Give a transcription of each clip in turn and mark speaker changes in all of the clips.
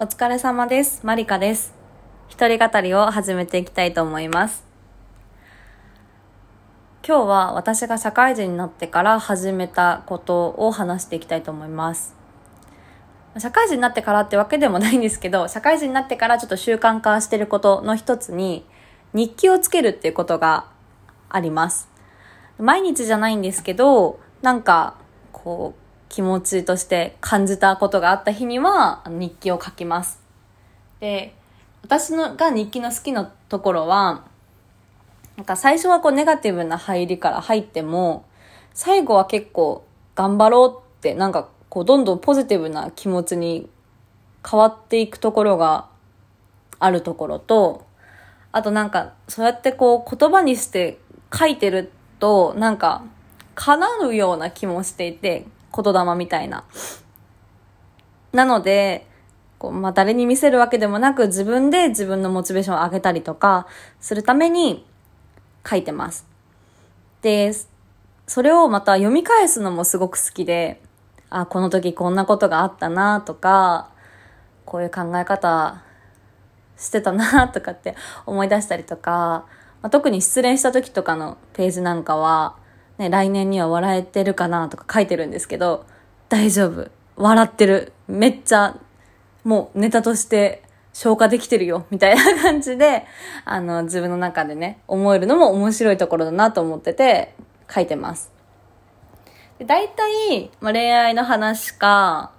Speaker 1: お疲れ様です。マリカです。一人語りを始めていきたいと思います。今日は私が社会人になってから始めたことを話していきたいと思います。社会人になってからってわけでもないんですけど、社会人になってからちょっと習慣化してることの一つに、日記をつけるっていうことがあります。毎日じゃないんですけど、なんか、こう、気持ちとして感じたことがあった日には日記を書きます。で、私のが日記の好きなところは、なんか最初はこうネガティブな入りから入っても、最後は結構頑張ろうって、なんかこうどんどんポジティブな気持ちに変わっていくところがあるところと、あとなんかそうやってこう言葉にして書いてると、なんか叶うような気もしていて、言霊みたいな。なので、こうまあ、誰に見せるわけでもなく自分で自分のモチベーションを上げたりとかするために書いてます。で、それをまた読み返すのもすごく好きで、あ、この時こんなことがあったなとか、こういう考え方してたなとかって思い出したりとか、まあ、特に失恋した時とかのページなんかは、ね、来年には笑えてるかなとか書いてるんですけど、大丈夫。笑ってる。めっちゃ、もうネタとして消化できてるよ。みたいな感じで、あの、自分の中でね、思えるのも面白いところだなと思ってて、書いてます。で大体、まあ、恋愛の話か、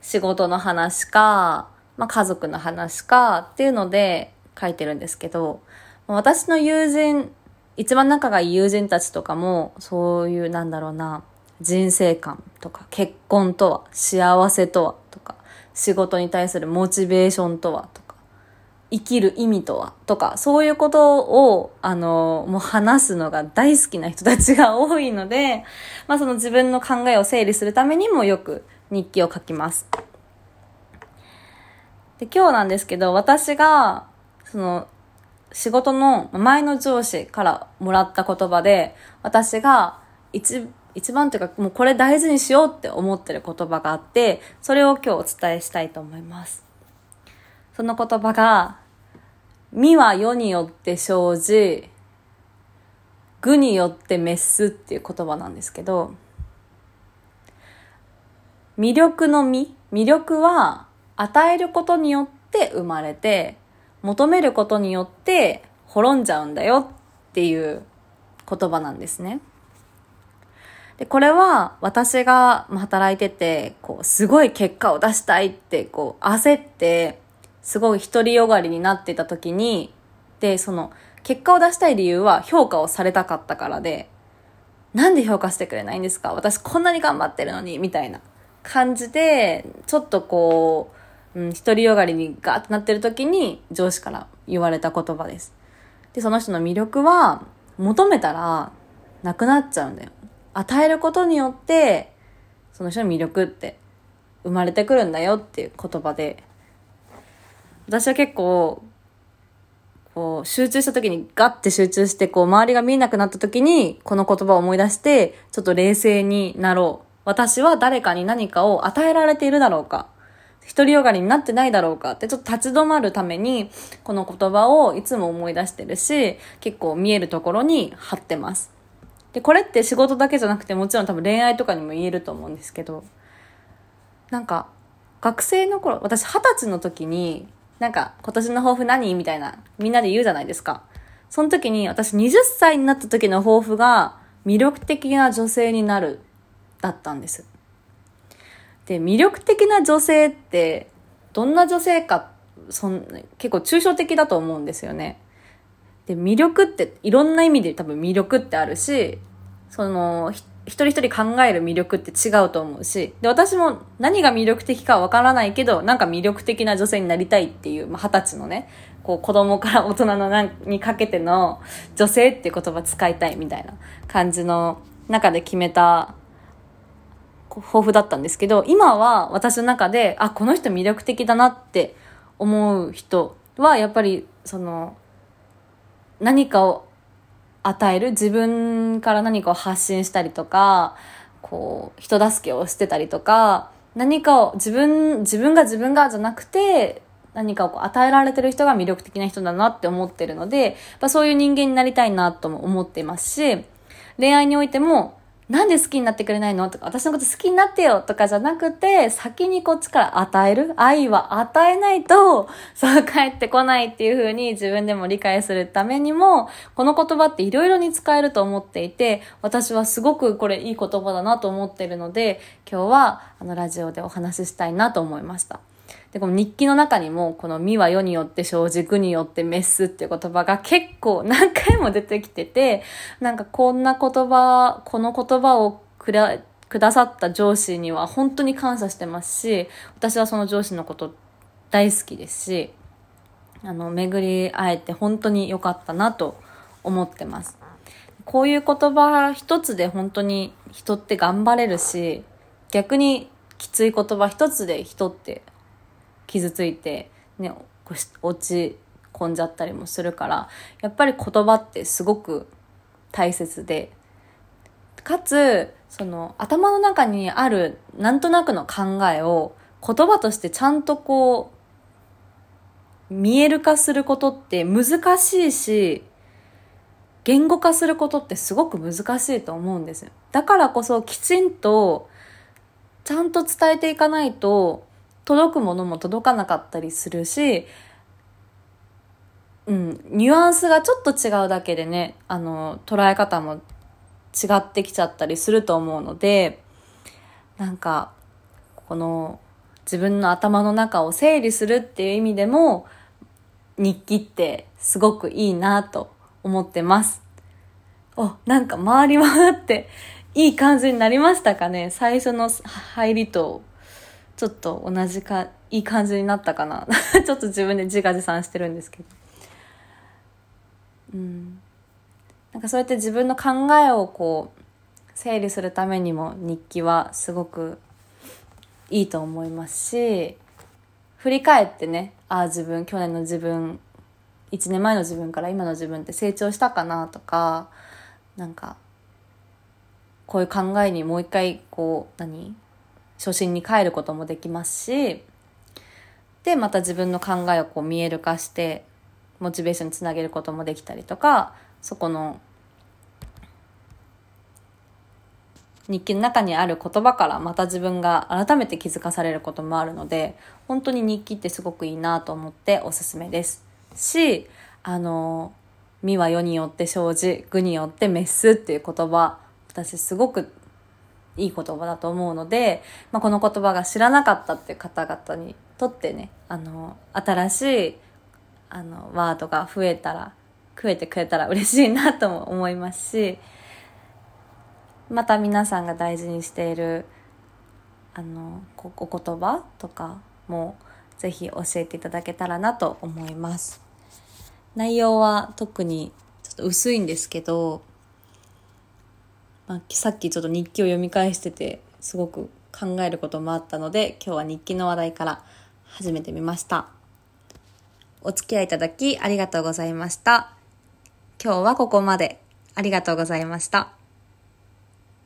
Speaker 1: 仕事の話か、まあ、家族の話かっていうので書いてるんですけど、私の友人、一番仲がいい友人たちとかも、そういう、なんだろうな、人生観とか、結婚とは、幸せとは、とか、仕事に対するモチベーションとは、とか、生きる意味とは、とか、そういうことを、あの、もう話すのが大好きな人たちが多いので、まあその自分の考えを整理するためにもよく日記を書きます。で、今日なんですけど、私が、その、仕事の前の上司からもらった言葉で、私が一、一番というか、もうこれ大事にしようって思ってる言葉があって、それを今日お伝えしたいと思います。その言葉が、身は世によって生じ、具によって滅すっていう言葉なんですけど、魅力の身魅力は与えることによって生まれて、求めることによって滅んじゃうんだよっていう言葉なんですね。で、これは私が働いてて、こう、すごい結果を出したいって、こう、焦って、すごい独りよがりになってた時に、で、その、結果を出したい理由は評価をされたかったからで、なんで評価してくれないんですか？私こんなに頑張ってるのに、みたいな感じで、ちょっとこう、うん、独りよがりにガーってなってる時に上司から言われた言葉です。で、その人の魅力は、求めたらなくなっちゃうんだよ。与えることによって、その人の魅力って生まれてくるんだよっていう言葉で、私は結構、こう、集中した時にガッて集中して、こう、周りが見えなくなった時に、この言葉を思い出して、ちょっと冷静になろう。私は誰かに何かを与えられているだろうか。独りよがりになってないだろうかってちょっと立ち止まるためにこの言葉をいつも思い出してるし結構見えるところに貼ってます。でこれって仕事だけじゃなくてもちろん多分恋愛とかにも言えると思うんですけどなんか学生の頃私二十歳の時になんか今年の抱負何みたいなみんなで言うじゃないですか。その時に私20歳になった時の抱負が魅力的な女性になるだったんです。で、魅力的な女性って、どんな女性か、そん結構抽象的だと思うんですよね。で、魅力って、いろんな意味で多分魅力ってあるし、その、一人一人考える魅力って違うと思うし、で、私も何が魅力的かわからないけど、なんか魅力的な女性になりたいっていう、まあ、二十歳のね、こう子供から大人のなんにかけての女性っていう言葉使いたいみたいな感じの中で決めた抱負だったんですけど、今は私の中で、あ、この人魅力的だなって思う人は、やっぱり、その、何かを与える、自分から何かを発信したりとか、こう、人助けをしてたりとか、何かを自分、自分が自分がじゃなくて、何かをこう与えられてる人が魅力的な人だなって思ってるので、まそういう人間になりたいなとも思っていますし、恋愛においても、なんで好きになってくれないの？とか、私のこと好きになってよとかじゃなくて、先にこっちから与える？愛は与えないと、そう帰ってこないっていう風に自分でも理解するためにも、この言葉って色々に使えると思っていて、私はすごくこれいい言葉だなと思ってるので、今日はあのラジオでお話ししたいなと思いました。で、この日記の中にも、この身は世によって生じ、具によって滅すっていう言葉が結構何回も出てきてて、なんかこんな言葉、この言葉をくら、くださった上司には本当に感謝してますし、私はその上司のこと大好きですし、あの、巡り会えて本当に良かったなと思ってます。こういう言葉一つで本当に人って頑張れるし、逆にきつい言葉一つで人って傷ついて、ね、落ち込んじゃったりもするから、やっぱり言葉ってすごく大切で、かつ、その頭の中にあるなんとなくの考えを言葉としてちゃんとこう、見える化することって難しいし、言語化することってすごく難しいと思うんですよ。だからこそきちんとちゃんと伝えていかないと届くものも届かなかったりするし、うん、ニュアンスがちょっと違うだけでね、あの、捉え方も違ってきちゃったりすると思うので、なんか、この自分の頭の中を整理するっていう意味でも、日記ってすごくいいなと思ってます。お、なんか回り回っていい感じになりましたかね最初の入りとちょっと同じか、いい感じになったかな。ちょっと自分で自画自賛してるんですけど。うん。なんかそうやって自分の考えをこう、整理するためにも日記はすごくいいと思いますし、振り返ってね、ああ自分、去年の自分、1年前の自分から今の自分って成長したかなとか、なんか、こういう考えにもう一回こう、何？初心に帰ることもできますし、で、また自分の考えをこう見える化して、モチベーションにつなげることもできたりとか、そこの日記の中にある言葉からまた自分が改めて気づかされることもあるので、本当に日記ってすごくいいなと思っておすすめです。し、あの、身は世によって生じ、具によって滅すっていう言葉、私すごくいい言葉だと思うので、まあ、この言葉が知らなかったっていう方々にとってね、あの、新しい、あの、ワードが増えたら、増えてくれたら嬉しいなとも思いますし、また皆さんが大事にしている、あの、お言葉とかも、ぜひ教えていただけたらなと思います。内容は特にちょっと薄いんですけど、まあ、さっきちょっと日記を読み返しててすごく考えることもあったので今日は日記の話題から始めてみました。お付き合いいただきありがとうございました。今日はここまで。ありがとうございました。